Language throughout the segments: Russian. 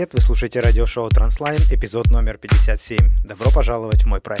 привет, вы слушаете радиошоу Транслайн, эпизод номер 57. Добро пожаловать в мой прайд.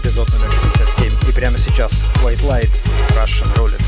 эпизод номер 57. И прямо сейчас White Light Russian Roulette.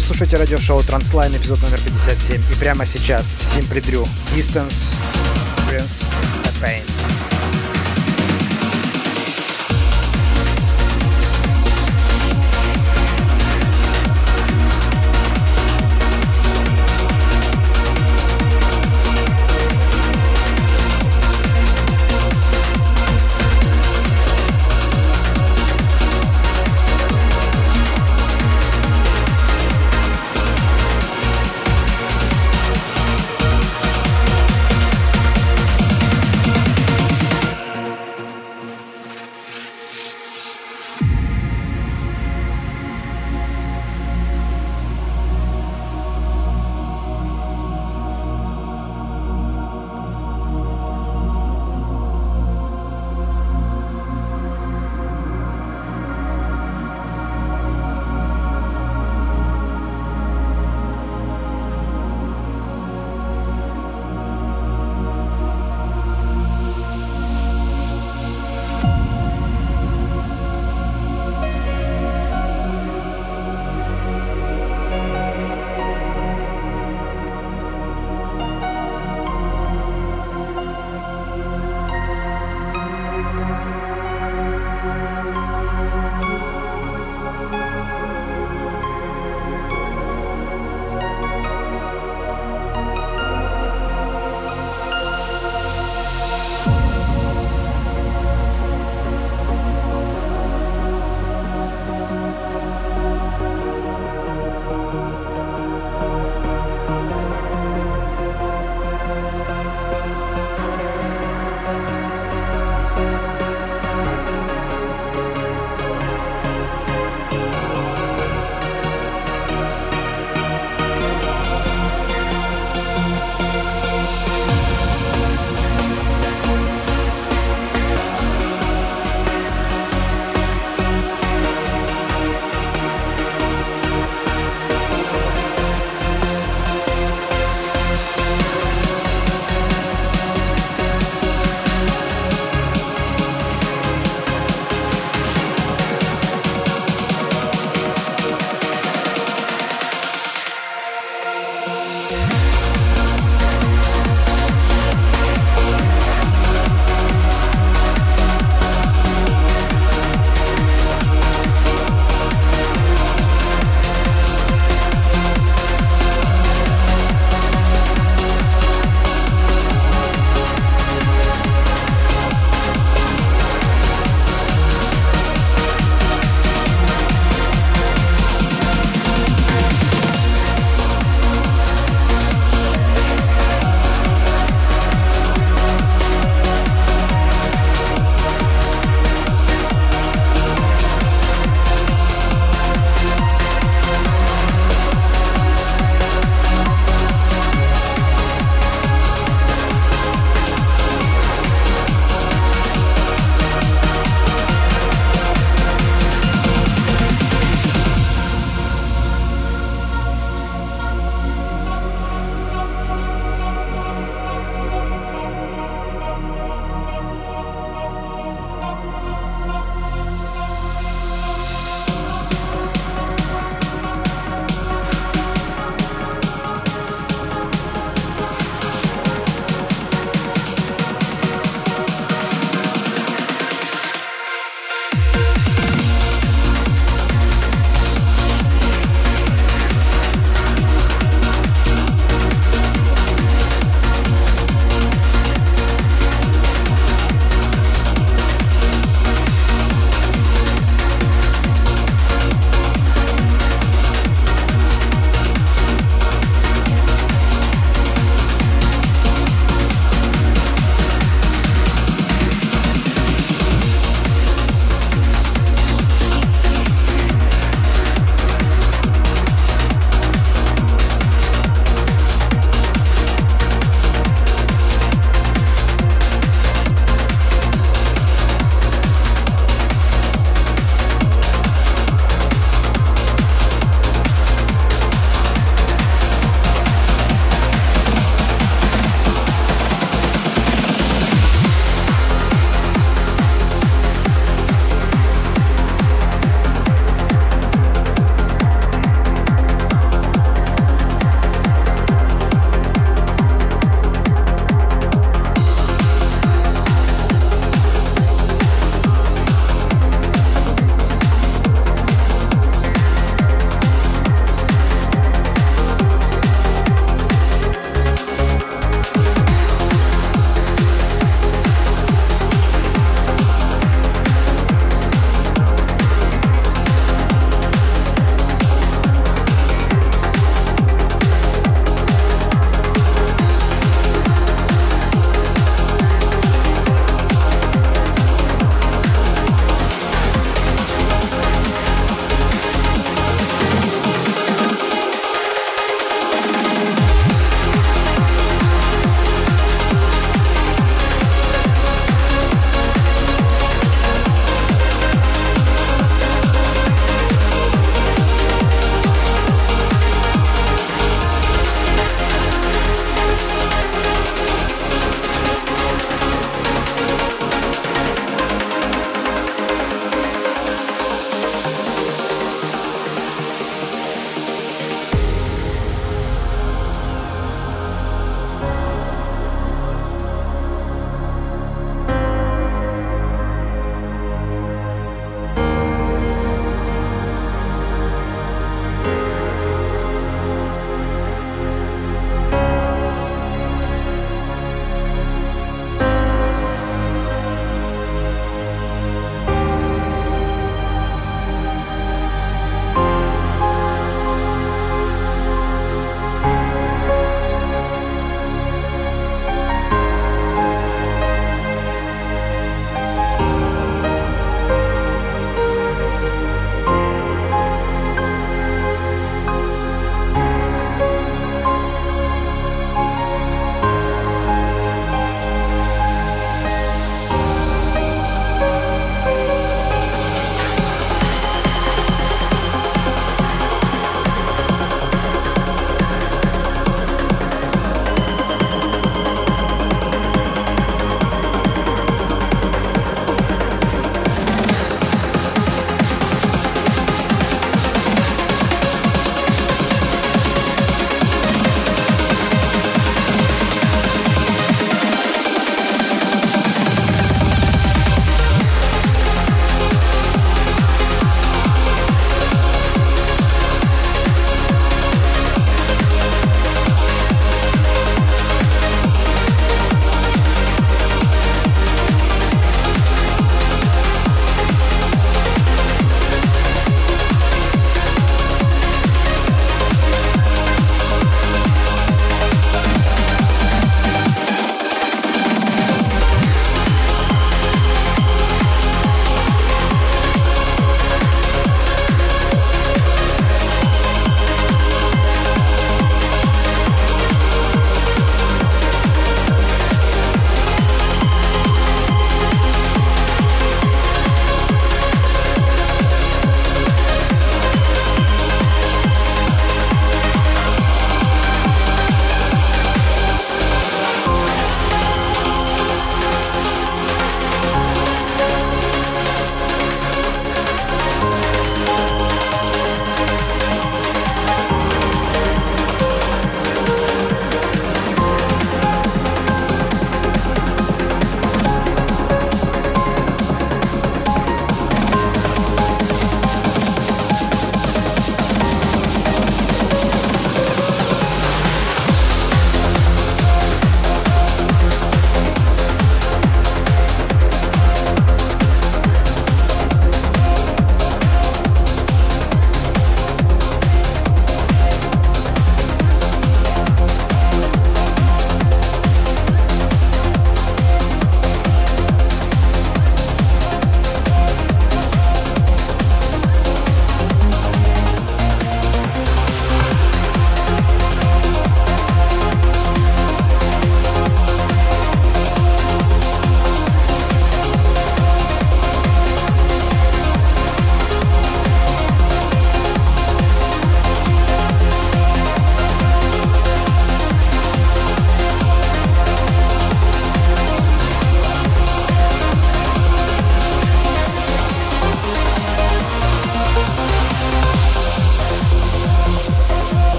Вы слушаете радиошоу Transline, эпизод номер 57. И прямо сейчас Simply Drew, Distance, Prince, Pain.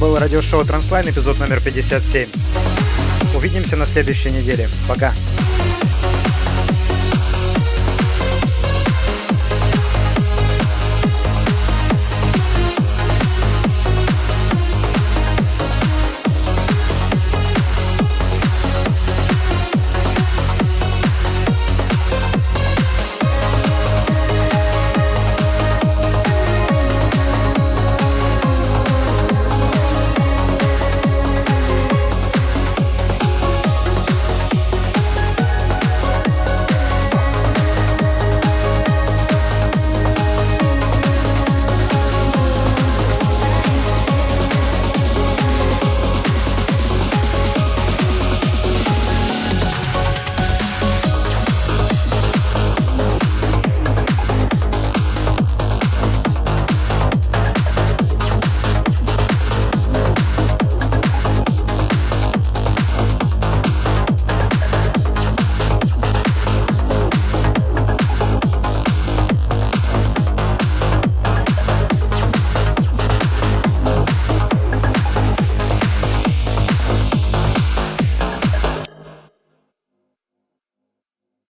Было радиошоу Транслайн, эпизод номер 57. Увидимся на следующей неделе. Пока.